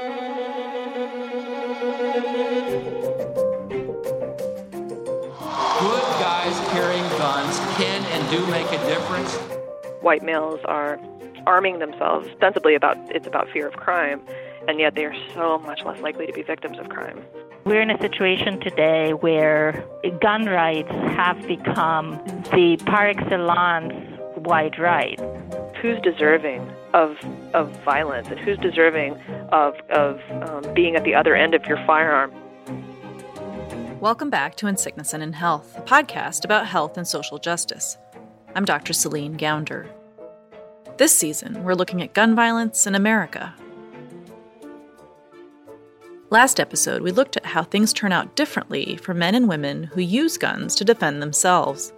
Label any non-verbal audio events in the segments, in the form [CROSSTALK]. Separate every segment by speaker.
Speaker 1: Good guys carrying guns can and do make a difference.
Speaker 2: White males are arming themselves ostensibly about it's about fear of crime, and yet they are so much less likely to be victims of crime.
Speaker 3: We're in a situation today where gun rights have become the par excellence white right.
Speaker 2: Who's deserving of of violence, and who's deserving of of um, being at the other end of your firearm?
Speaker 4: Welcome back to In Sickness and in Health, a podcast about health and social justice. I'm Dr. Celine Gounder. This season, we're looking at gun violence in America. Last episode, we looked at how things turn out differently for men and women who use guns to defend themselves.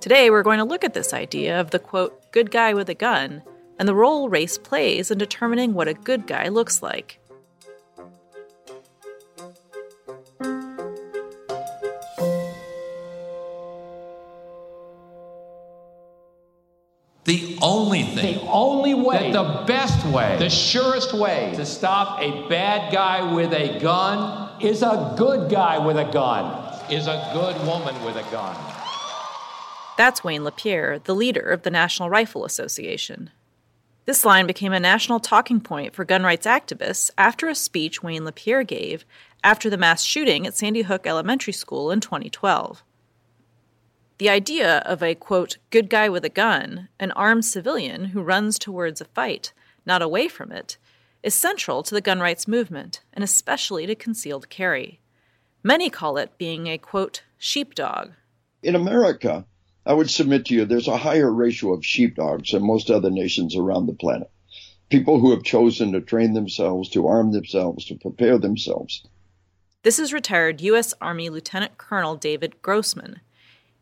Speaker 4: Today, we're going to look at this idea of the quote, good guy with a gun, and the role race plays in determining what a good guy looks like.
Speaker 1: The only thing,
Speaker 5: The only way,
Speaker 1: the best way,
Speaker 5: the surest way
Speaker 1: to stop a bad guy with a gun
Speaker 5: is a good guy with a gun.
Speaker 1: is a good woman with a gun.
Speaker 4: That's Wayne LaPierre, the leader of the National Rifle Association. This line became a national talking point for gun rights activists after a speech Wayne LaPierre gave after the mass shooting at Sandy Hook Elementary School in 2012. The idea of a, quote, good guy with a gun, an armed civilian who runs towards a fight, not away from it, is central to the gun rights movement, and especially to concealed carry. Many call it being a, quote, sheepdog.
Speaker 6: In America, I would submit to you there's a higher ratio of sheepdogs than most other nations around the planet. People who have chosen to train themselves, to arm themselves, to prepare themselves.
Speaker 4: This is retired U.S. Army Lieutenant Colonel David Grossman.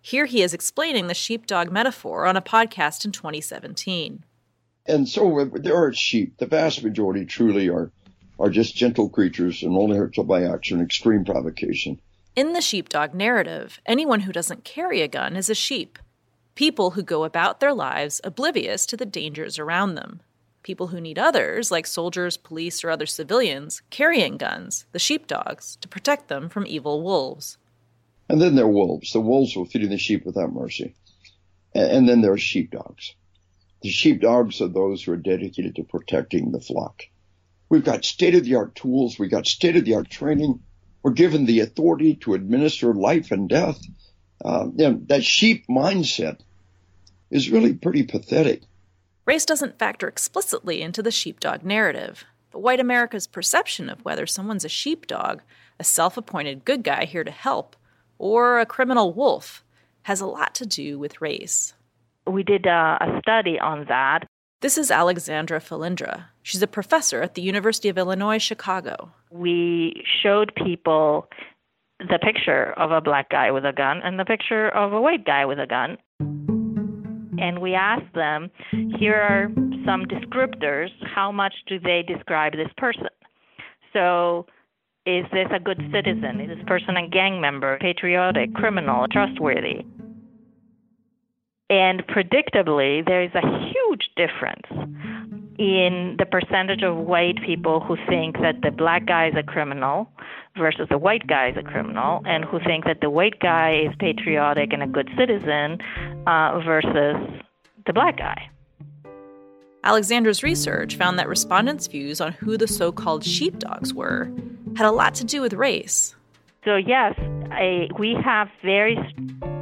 Speaker 4: Here he is explaining the sheepdog metaphor on a podcast in 2017.
Speaker 6: And so uh, there are sheep. The vast majority truly are, are just gentle creatures and only hurt by action, extreme provocation.
Speaker 4: In the sheepdog narrative, anyone who doesn't carry a gun is a sheep. People who go about their lives oblivious to the dangers around them. People who need others, like soldiers, police, or other civilians, carrying guns, the sheepdogs, to protect them from evil wolves.
Speaker 6: And then there are wolves. The wolves will feed the sheep without mercy. And, then there are sheepdogs. The sheepdogs are those who are dedicated to protecting the flock. We've got state of the art tools. We've got state of the art training. We're given the authority to administer life and death. Uh, you know, that sheep mindset is really pretty pathetic.
Speaker 4: Race doesn't factor explicitly into the sheepdog narrative, but white America's perception of whether someone's a sheepdog, a self appointed good guy here to help, or a criminal wolf has a lot to do with race.
Speaker 3: We did a, a study on that.
Speaker 4: This is Alexandra Filindra. She's a professor at the University of Illinois Chicago.
Speaker 3: We showed people the picture of a black guy with a gun and the picture of a white guy with a gun. And we asked them, here are some descriptors. How much do they describe this person? So, is this a good citizen? Is this person a gang member, patriotic, criminal, trustworthy? And predictably, there is a huge difference in the percentage of white people who think that the black guy is a criminal versus the white guy is a criminal, and who think that the white guy is patriotic and a good citizen uh, versus the black guy.
Speaker 4: Alexandra's research found that respondents' views on who the so called sheepdogs were had a lot to do with race.
Speaker 3: So, yes, I, we have very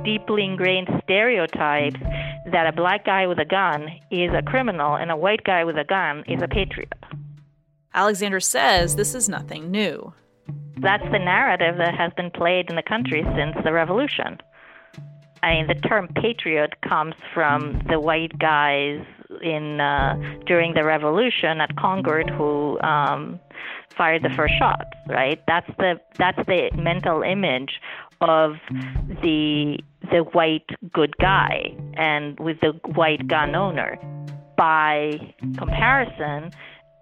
Speaker 3: deeply ingrained stereotypes that a black guy with a gun is a criminal and a white guy with a gun is a patriot.
Speaker 4: Alexandra says this is nothing new.
Speaker 3: That's the narrative that has been played in the country since the revolution. I mean, the term patriot comes from the white guys in uh, during the revolution at Concord who um, fired the first shots. Right? That's the that's the mental image of the the white good guy and with the white gun owner. By comparison,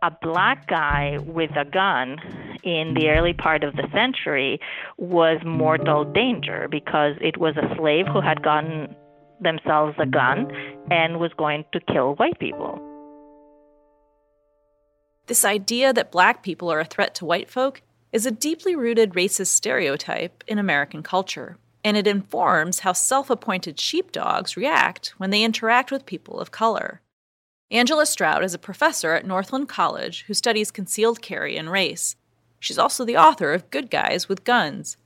Speaker 3: a black guy with a gun in the early part of the century was mortal danger because it was a slave who had gotten themselves a gun and was going to kill white people.
Speaker 4: This idea that black people are a threat to white folk is a deeply rooted racist stereotype in American culture, and it informs how self appointed sheepdogs react when they interact with people of color. Angela Stroud is a professor at Northland College who studies concealed carry and race. She's also the author of Good Guys with Guns.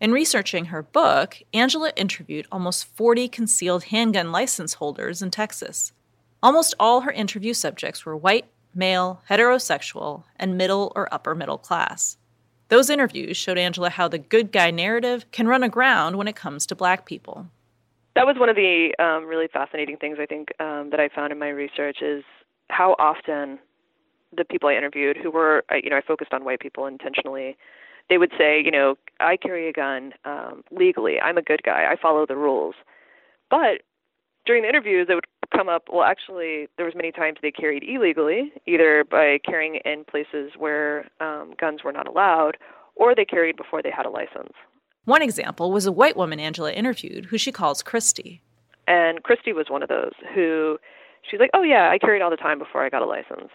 Speaker 4: In researching her book, Angela interviewed almost 40 concealed handgun license holders in Texas. Almost all her interview subjects were white, male, heterosexual, and middle or upper middle class. Those interviews showed Angela how the good guy narrative can run aground when it comes to black people.
Speaker 2: That was one of the um, really fascinating things I think um, that I found in my research is how often the people I interviewed who were you know I focused on white people intentionally they would say you know I carry a gun um, legally. I'm a good guy. I follow the rules. But during the interviews they would come up well actually there was many times they carried illegally either by carrying in places where um, guns were not allowed or they carried before they had a license
Speaker 4: one example was a white woman Angela interviewed who she calls Christy.
Speaker 2: And Christy was one of those who she's like, "Oh yeah, I carried all the time before I got a license."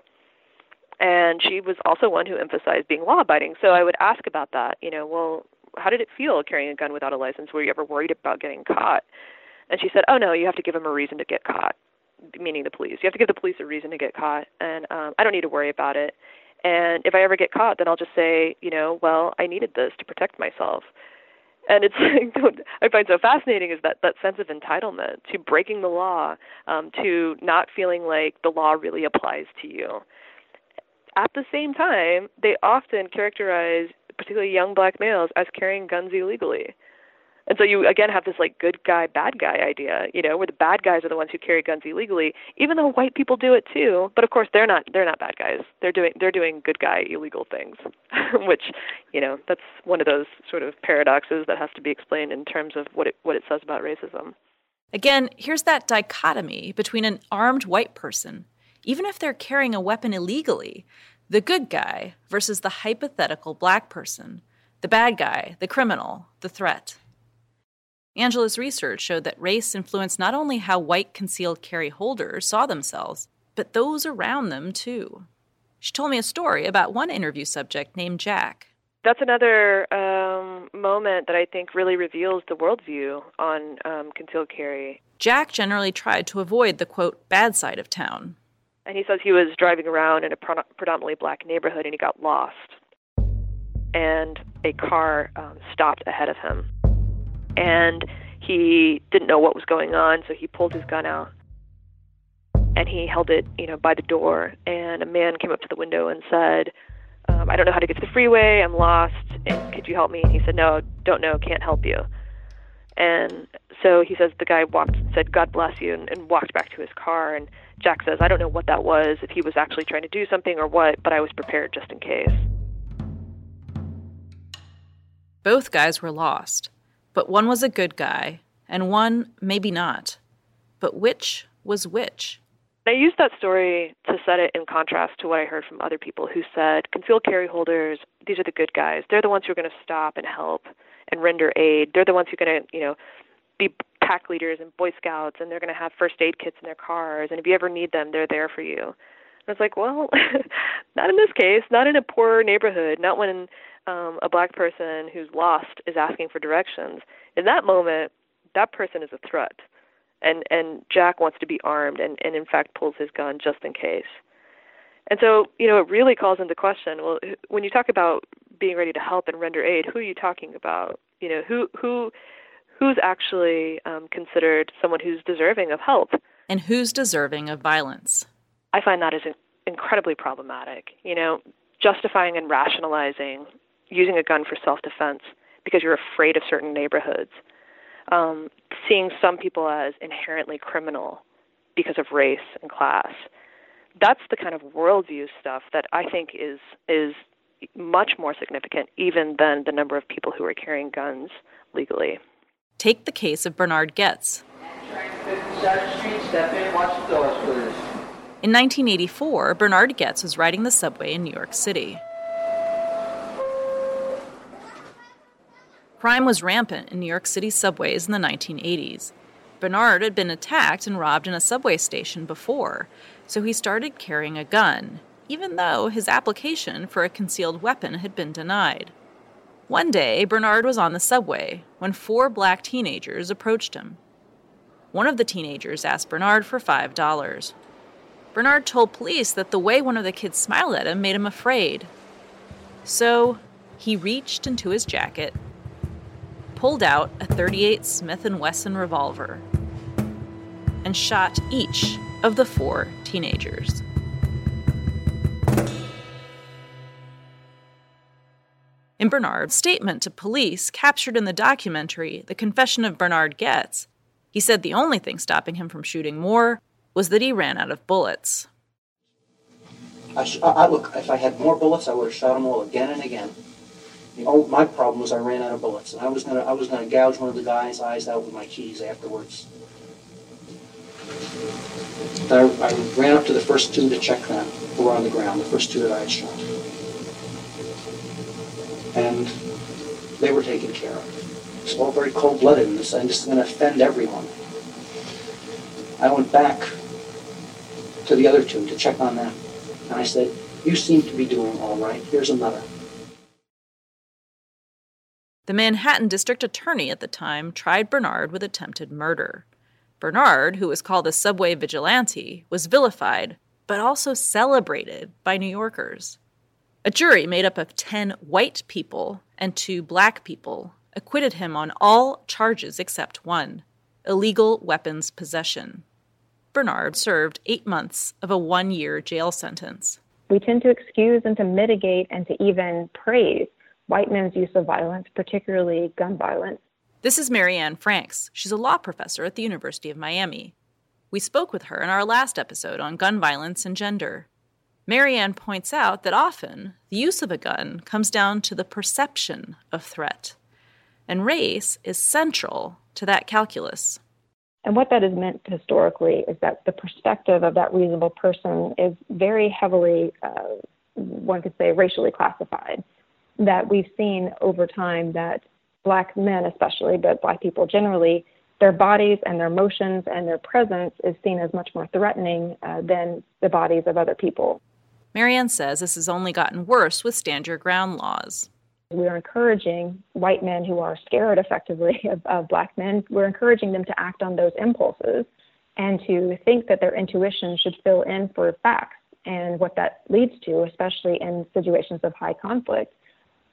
Speaker 2: And she was also one who emphasized being law abiding. So I would ask about that, you know, well, how did it feel carrying a gun without a license? Were you ever worried about getting caught? And she said, "Oh no, you have to give them a reason to get caught." Meaning the police. You have to give the police a reason to get caught, and um, I don't need to worry about it. And if I ever get caught, then I'll just say, you know, well, I needed this to protect myself and it's [LAUGHS] I find so fascinating is that that sense of entitlement to breaking the law, um, to not feeling like the law really applies to you. At the same time, they often characterize particularly young black males as carrying guns illegally. And so you again have this like good guy, bad guy idea, you know, where the bad guys are the ones who carry guns illegally, even though white people do it too. But of course they're not they're not bad guys. They're doing they're doing good guy illegal things. [LAUGHS] Which, you know, that's one of those sort of paradoxes that has to be explained in terms of what it what it says about racism.
Speaker 4: Again, here's that dichotomy between an armed white person, even if they're carrying a weapon illegally, the good guy versus the hypothetical black person, the bad guy, the criminal, the threat. Angela's research showed that race influenced not only how white concealed carry holders saw themselves, but those around them too. She told me a story about one interview subject named Jack.
Speaker 2: That's another um, moment that I think really reveals the worldview on um, concealed carry.
Speaker 4: Jack generally tried to avoid the quote bad side of town.
Speaker 2: And he says he was driving around in a predominantly black neighborhood and he got lost. And a car um, stopped ahead of him and he didn't know what was going on, so he pulled his gun out and he held it, you know, by the door. And a man came up to the window and said, um, "I don't know how to get to the freeway. I'm lost. And could you help me?" And he said, "No, don't know. Can't help you." And so he says the guy walked, said, "God bless you," and, and walked back to his car. And Jack says, "I don't know what that was. If he was actually trying to do something or what, but I was prepared just in case."
Speaker 4: Both guys were lost. But one was a good guy, and one maybe not. But which was which?
Speaker 2: I used that story to set it in contrast to what I heard from other people who said concealed carry holders, these are the good guys. They're the ones who are going to stop and help and render aid. They're the ones who are going to, you know, be pack leaders and Boy Scouts, and they're going to have first aid kits in their cars. And if you ever need them, they're there for you. I was like, well, [LAUGHS] not in this case, not in a poor neighborhood, not when um, a black person who's lost is asking for directions, in that moment, that person is a threat, and and Jack wants to be armed, and and in fact pulls his gun just in case. And so, you know, it really calls into question. Well, when you talk about being ready to help and render aid, who are you talking about? You know, who who who's actually um, considered someone who's deserving of help,
Speaker 4: and who's deserving of violence?
Speaker 2: I find that is incredibly problematic. You know, justifying and rationalizing using a gun for self defense because you're afraid of certain neighborhoods. Um, seeing some people as inherently criminal because of race and class. That's the kind of worldview stuff that I think is is much more significant even than the number of people who are carrying guns legally.
Speaker 4: Take the case of Bernard Goetz. In 1984, Bernard Goetz was riding the subway in New York City. Crime was rampant in New York City subways in the 1980s. Bernard had been attacked and robbed in a subway station before, so he started carrying a gun. even though his application for a concealed weapon had been denied. One day, Bernard was on the subway when four black teenagers approached him. One of the teenagers asked Bernard for $5. Bernard told police that the way one of the kids smiled at him made him afraid. So he reached into his jacket, pulled out a 38 Smith & Wesson revolver, and shot each of the four teenagers. In Bernard's statement to police, captured in the documentary The Confession of Bernard Goetz, he said the only thing stopping him from shooting more was that he ran out of bullets.
Speaker 7: I, sh- I look, if I had more bullets, I would have shot them all again and again. The my problem was I ran out of bullets, and I was gonna, I was gonna gouge one of the guy's eyes out with my keys afterwards. I, I ran up to the first two to check them, who were on the ground, the first two that I had shot and they were taken care of. It's all very cold-blooded in this. I'm just going to offend everyone. I went back to the other two to check on them, and I said, "You seem to be doing all right. Here's another."
Speaker 4: The Manhattan district attorney at the time tried Bernard with attempted murder. Bernard, who was called a subway vigilante, was vilified, but also celebrated by New Yorkers. A jury made up of 10 white people and two black people acquitted him on all charges except one illegal weapons possession. Bernard served eight months of a one year jail sentence.
Speaker 8: We tend to excuse and to mitigate and to even praise white men's use of violence, particularly gun violence.
Speaker 4: This is Mary Anne Franks. She's a law professor at the University of Miami. We spoke with her in our last episode on gun violence and gender. Marianne points out that often the use of a gun comes down to the perception of threat, and race is central to that calculus.
Speaker 8: And what that has meant historically is that the perspective of that reasonable person is very heavily, uh, one could say, racially classified. That we've seen over time that black men, especially, but black people generally, their bodies and their motions and their presence is seen as much more threatening uh, than the bodies of other people.
Speaker 4: Mary Anne says this has only gotten worse with stand your ground laws.
Speaker 8: We're encouraging white men who are scared effectively [LAUGHS] of, of black men, we're encouraging them to act on those impulses and to think that their intuition should fill in for facts. And what that leads to, especially in situations of high conflict,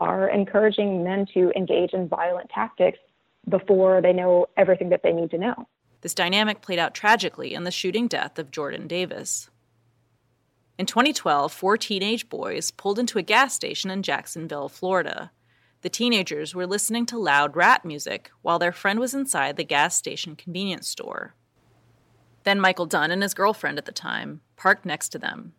Speaker 8: are encouraging men to engage in violent tactics before they know everything that they need to know.
Speaker 4: This dynamic played out tragically in the shooting death of Jordan Davis. In 2012, four teenage boys pulled into a gas station in Jacksonville, Florida. The teenagers were listening to loud rap music while their friend was inside the gas station convenience store. Then Michael Dunn and his girlfriend at the time parked next to them.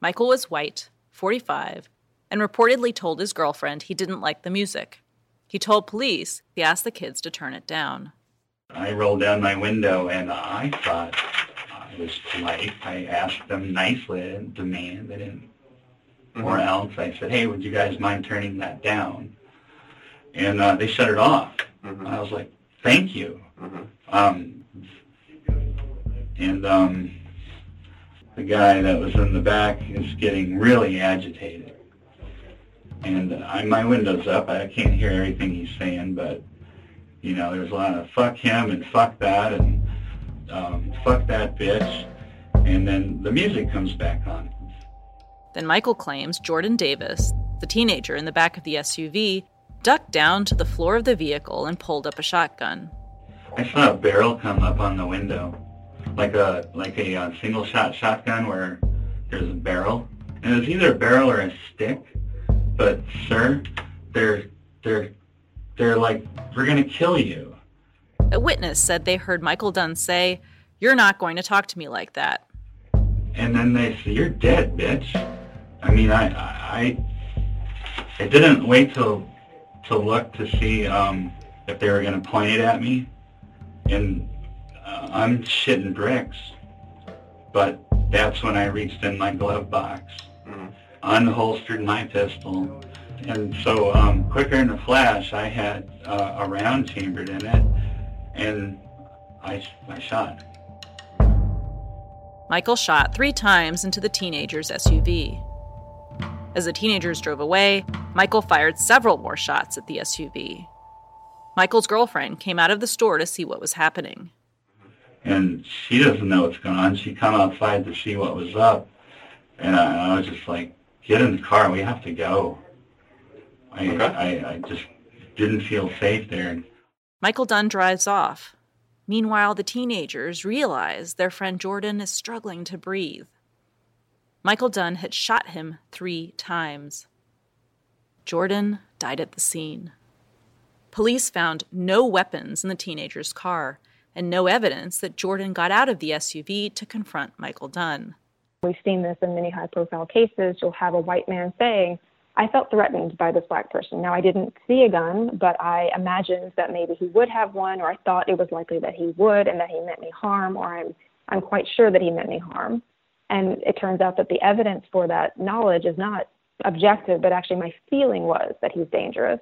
Speaker 4: Michael was white, 45, and reportedly told his girlfriend he didn't like the music. He told police he asked the kids to turn it down.
Speaker 9: I rolled down my window and I thought I was polite. I asked them nicely. I didn't demand. I didn't. Mm-hmm. Or else I said, hey, would you guys mind turning that down? And uh, they shut it off. Mm-hmm. I was like, thank you. Mm-hmm. Um, and um, the guy that was in the back is getting really agitated. And I, my window's up. I can't hear everything he's saying, but you know, there's a lot of fuck him and fuck that and um, fuck that bitch, and then the music comes back on.
Speaker 4: Then Michael claims Jordan Davis, the teenager in the back of the SUV, ducked down to the floor of the vehicle and pulled up a shotgun.
Speaker 9: I saw a barrel come up on the window, like a like a uh, single shot shotgun where there's a barrel, and it was either a barrel or a stick. But sir, they're they're they're like we're gonna kill you.
Speaker 4: A witness said they heard Michael Dunn say, You're not going to talk to me like that.
Speaker 9: And then they say, You're dead, bitch. I mean, I, I, I didn't wait till to look to see um, if they were going to point it at me. And uh, I'm shitting bricks. But that's when I reached in my glove box. Unholstered my pistol. And so um, quicker than a flash, I had uh, a round chambered in it and I, I shot.
Speaker 4: Michael shot three times into the teenager's SUV. As the teenagers drove away, Michael fired several more shots at the SUV. Michael's girlfriend came out of the store to see what was happening.
Speaker 9: And she doesn't know what's going on. She come outside to see what was up. And I, I was just like, get in the car. We have to go. I,
Speaker 10: Okay.
Speaker 9: I, I just didn't feel safe there.
Speaker 4: Michael Dunn drives off. Meanwhile, the teenagers realize their friend Jordan is struggling to breathe. Michael Dunn had shot him three times. Jordan died at the scene. Police found no weapons in the teenager's car and no evidence that Jordan got out of the SUV to confront Michael Dunn.
Speaker 8: We've seen this in many high profile cases. You'll have a white man saying, I felt threatened by this black person. Now, I didn't see a gun, but I imagined that maybe he would have one, or I thought it was likely that he would and that he meant me harm, or I'm, I'm quite sure that he meant me harm. And it turns out that the evidence for that knowledge is not objective, but actually my feeling was that he's dangerous.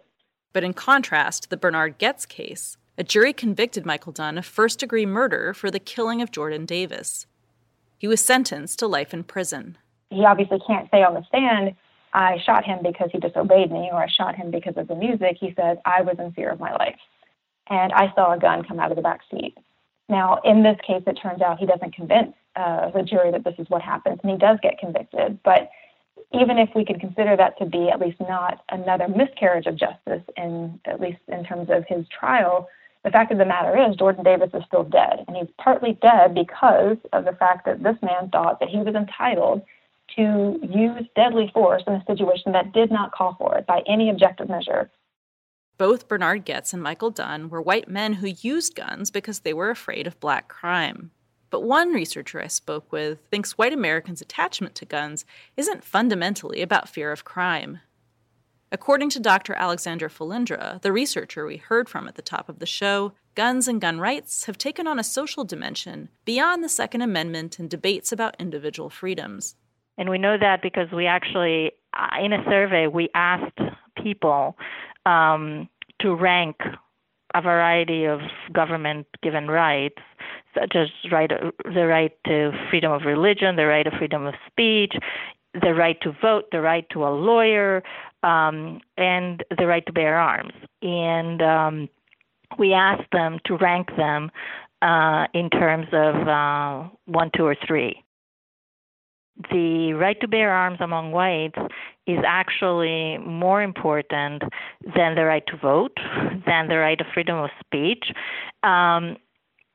Speaker 4: But in contrast the Bernard Goetz case, a jury convicted Michael Dunn of first degree murder for the killing of Jordan Davis. He was sentenced to life in prison.
Speaker 8: He obviously can't say on the stand, I shot him because he disobeyed me, or I shot him because of the music. He says, I was in fear of my life. And I saw a gun come out of the back seat. Now, in this case, it turns out he doesn't convince uh, the jury that this is what happens, and he does get convicted. But even if we could consider that to be at least not another miscarriage of justice, in at least in terms of his trial, the fact of the matter is Jordan Davis is still dead, and he's partly dead because of the fact that this man thought that he was entitled to use deadly force in a situation that did not call for it by any objective measure.
Speaker 4: Both Bernard Goetz and Michael Dunn were white men who used guns because they were afraid of black crime. But one researcher I spoke with thinks white Americans' attachment to guns isn't fundamentally about fear of crime. According to Dr. Alexandra Filindra, the researcher we heard from at the top of the show, guns and gun rights have taken on a social dimension beyond the Second Amendment and debates about individual freedoms.
Speaker 3: And we know that because we actually, uh, in a survey, we asked people um, to rank a variety of government given rights, such as right, the right to freedom of religion, the right of freedom of speech, the right to vote, the right to a lawyer, um, and the right to bear arms. And um, we asked them to rank them uh, in terms of uh, one, two, or three the right to bear arms among whites is actually more important than the right to vote, than the right of freedom of speech. Um,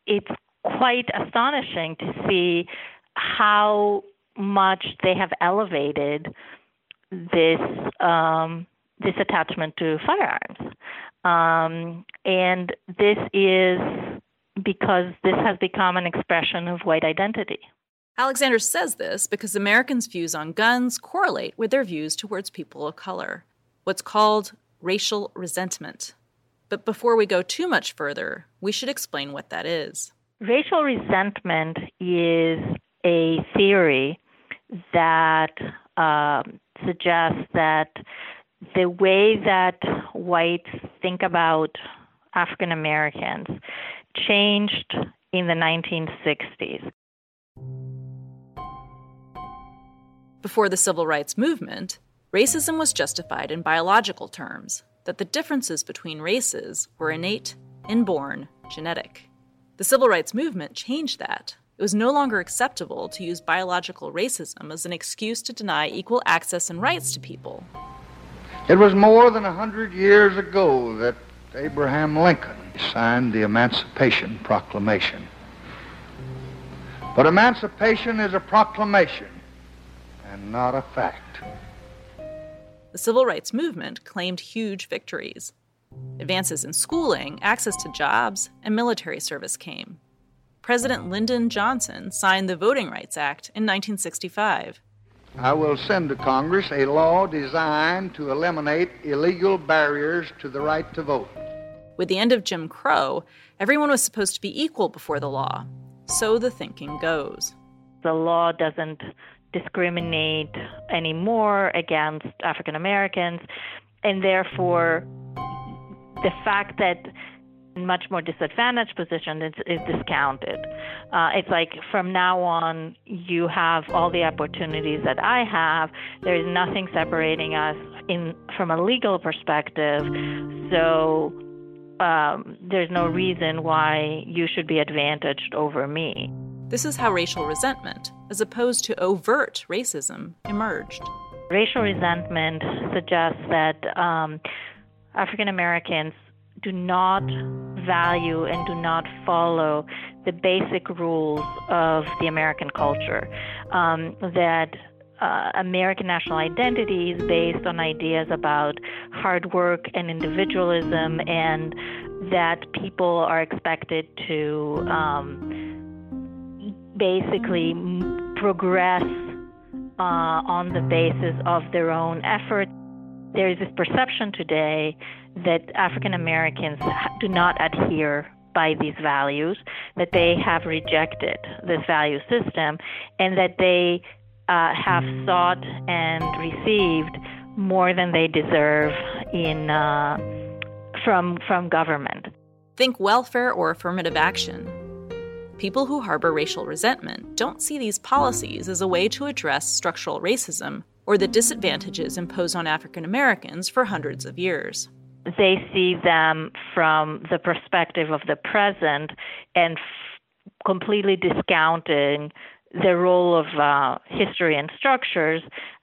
Speaker 3: it's quite astonishing to see how much they have elevated this um, this attachment to firearms, um, and this is because this has become an expression of white identity.
Speaker 4: Alexandra says this because Americans' views on guns correlate with their views towards people of color, what's called racial resentment. But before we go too much further, we should explain what that is.
Speaker 3: Racial resentment is a theory that uh, suggests that the way that whites think about African Americans changed in the 1960s.
Speaker 4: Before the civil rights movement, racism was justified in biological terms, that the differences between races were innate, inborn, genetic. The civil rights movement changed that. It was no longer acceptable to use biological racism as an excuse to deny equal access and rights to people.
Speaker 11: It was more than a hundred years ago that Abraham Lincoln signed the Emancipation Proclamation. But emancipation is a proclamation and not a fact.
Speaker 4: The civil rights movement claimed huge victories. Advances in schooling, access to jobs, and military service came. President Lyndon Johnson signed the Voting Rights Act in 1965.
Speaker 11: I will send to Congress a law designed to eliminate illegal barriers to the right to vote.
Speaker 4: With the end of Jim Crow, everyone was supposed to be equal before the law. So the thinking goes.
Speaker 3: The law doesn't discriminate anymore against African Americans, and therefore, the fact that much more disadvantaged position is, is discounted. Uh, it's like from now on, you have all the opportunities that I have. There is nothing separating us in from a legal perspective. So um, there's no reason why you should be advantaged over me.
Speaker 4: This is how racial resentment, as opposed to overt racism, emerged.
Speaker 3: Racial resentment suggests that um, African Americans do not value and do not follow the basic rules of the American culture. Um, that uh, American national identity is based on ideas about hard work and individualism, and that people are expected to um, basically progress uh, on the basis of their own efforts. There is this perception today that African Americans do not adhere by these values, that they have rejected this value system, and that they uh, have sought and received more than they deserve in uh, from from government.
Speaker 4: Think welfare or affirmative action. People who harbor racial resentment don't see these policies as a way to address structural racism or the disadvantages imposed on African Americans for hundreds of years.
Speaker 3: They see them from the perspective of the present and f- completely discounting the role of uh, history and structures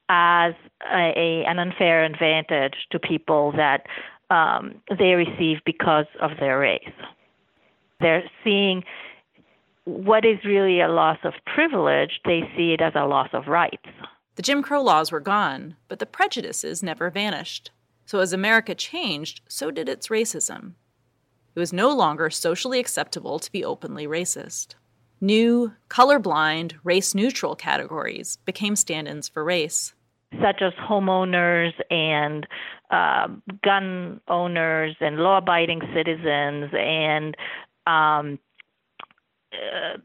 Speaker 3: as a, a, an unfair advantage to people that um, they receive because of their race. They're seeing what is really a loss of privilege, they see it as a loss of rights.
Speaker 4: The Jim Crow laws were gone, but the prejudices never vanished. So as America changed, so did its racism. It was no longer socially acceptable to be openly racist. New, colorblind, race neutral categories became stand ins for race.
Speaker 3: Such as homeowners and uh, gun owners and law abiding citizens and um, uh,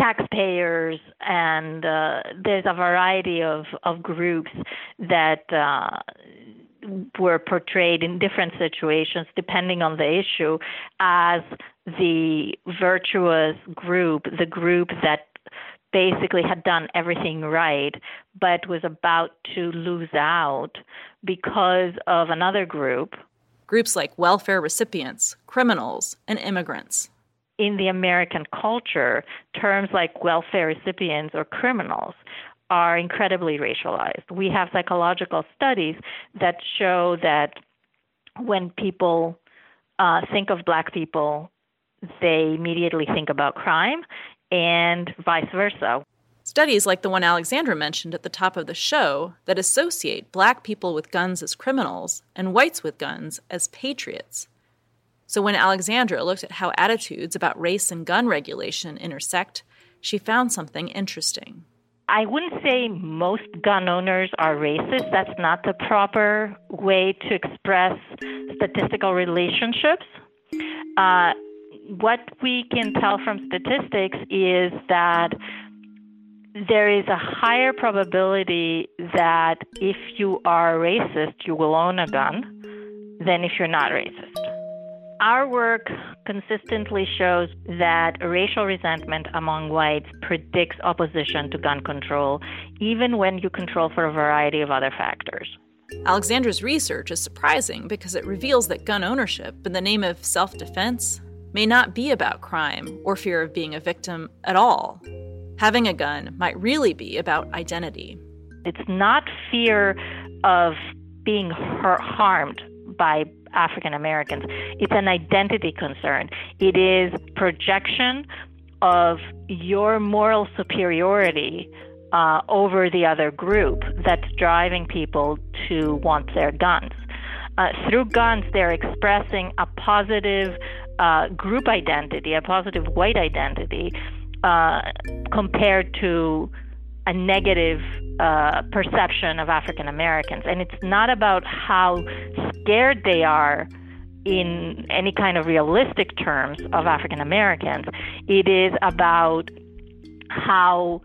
Speaker 3: taxpayers, and uh, there's a variety of, of groups that uh, were portrayed in different situations depending on the issue as the virtuous group, the group that basically had done everything right but was about to lose out because of another group.
Speaker 4: Groups like welfare recipients, criminals, and immigrants.
Speaker 3: In the American culture, terms like welfare recipients or criminals are incredibly racialized. We have psychological studies that show that when people uh, think of black people, they immediately think about crime and vice versa.
Speaker 4: Studies like the one Alexandra mentioned at the top of the show that associate black people with guns as criminals and whites with guns as patriots. So when Alexandra looked at how attitudes about race and gun regulation intersect, she found something interesting.
Speaker 3: I wouldn't say most gun owners are racist. That's not the proper way to express statistical relationships. Uh, what we can tell from statistics is that there is a higher probability that if you are racist, you will own a gun than if you're not racist. Our work consistently shows that racial resentment among whites predicts opposition to gun control, even when you control for a variety of other factors.
Speaker 4: Alexandra's research is surprising because it reveals that gun ownership, in the name of self defense, may not be about crime or fear of being a victim at all. Having a gun might really be about identity.
Speaker 3: It's not fear of being hurt, harmed by African Americans. It's an identity concern. It is projection of your moral superiority uh, over the other group that's driving people to want their guns. Uh, through guns, they're expressing a positive uh, group identity, a positive white identity, uh, compared to a negative uh, perception of African Americans. And it's not about how scared they are in any kind of realistic terms of African Americans. It is about how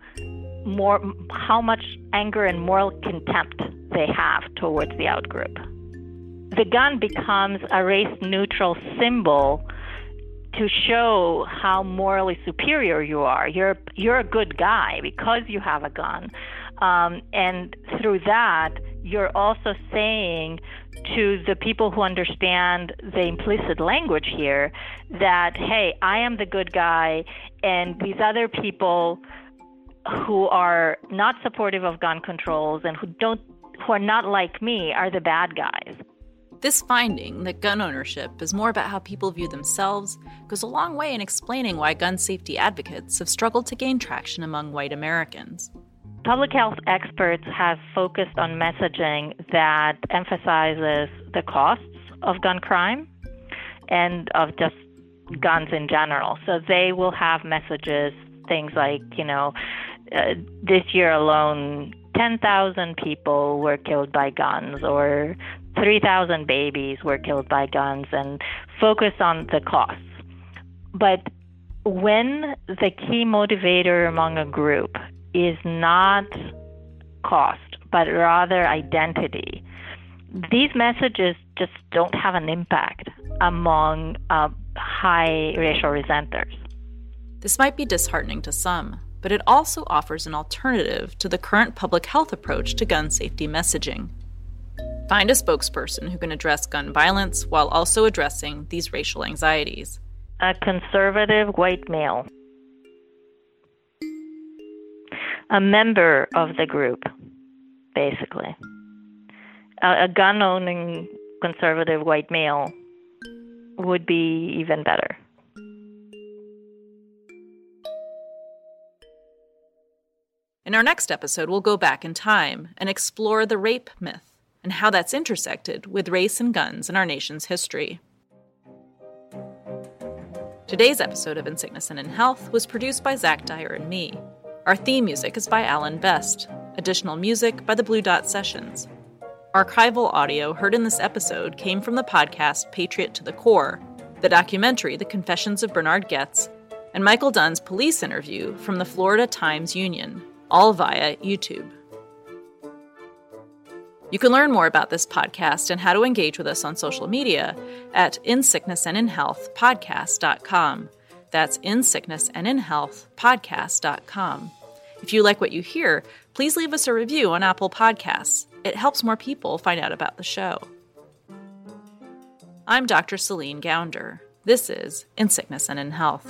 Speaker 3: more how much anger and moral contempt they have towards the outgroup. The gun becomes a race neutral symbol to show how morally superior you are. You're you're a good guy because you have a gun, um, and through that, you're also saying to the people who understand the implicit language here that hey, I am the good guy, and these other people who are not supportive of gun controls and who don't who are not like me are the bad guys.
Speaker 4: This finding that gun ownership is more about how people view themselves goes a long way in explaining why gun safety advocates have struggled to gain traction among white Americans.
Speaker 3: Public health experts have focused on messaging that emphasizes the costs of gun crime and of just guns in general. So they will have messages, things like, you know, uh, this year alone, 10,000 people were killed by guns, or 3,000 babies were killed by guns, and focus on the costs. But when the key motivator among a group is not cost, but rather identity, these messages just don't have an impact among uh, high racial resenters.
Speaker 4: This might be disheartening to some, but it also offers an alternative to the current public health approach to gun safety messaging. Find a spokesperson who can address gun violence while also addressing these racial anxieties.
Speaker 3: A conservative white male. A member of the group, basically. A, a gun owning conservative white male would be even better.
Speaker 4: In our next episode, we'll go back in time and explore the rape myth and how that's intersected with race and guns in our nation's history. Today's episode of In Sickness and in Health was produced by Zach Dyer and me. Our theme music is by Alan Best, additional music by the Blue Dot Sessions. Archival audio heard in this episode came from the podcast Patriot to the Core, the documentary The Confessions of Bernard Goetz, and Michael Dunn's police interview from the Florida Times Union, all via YouTube. You can learn more about this podcast and how to engage with us on social media at In Sickness and podcast.com. That's In Sickness and in Health podcast.com. If you like what you hear, please leave us a review on Apple Podcasts. It helps more people find out about the show. I'm Dr. Celine Gounder. This is In Sickness and in Health.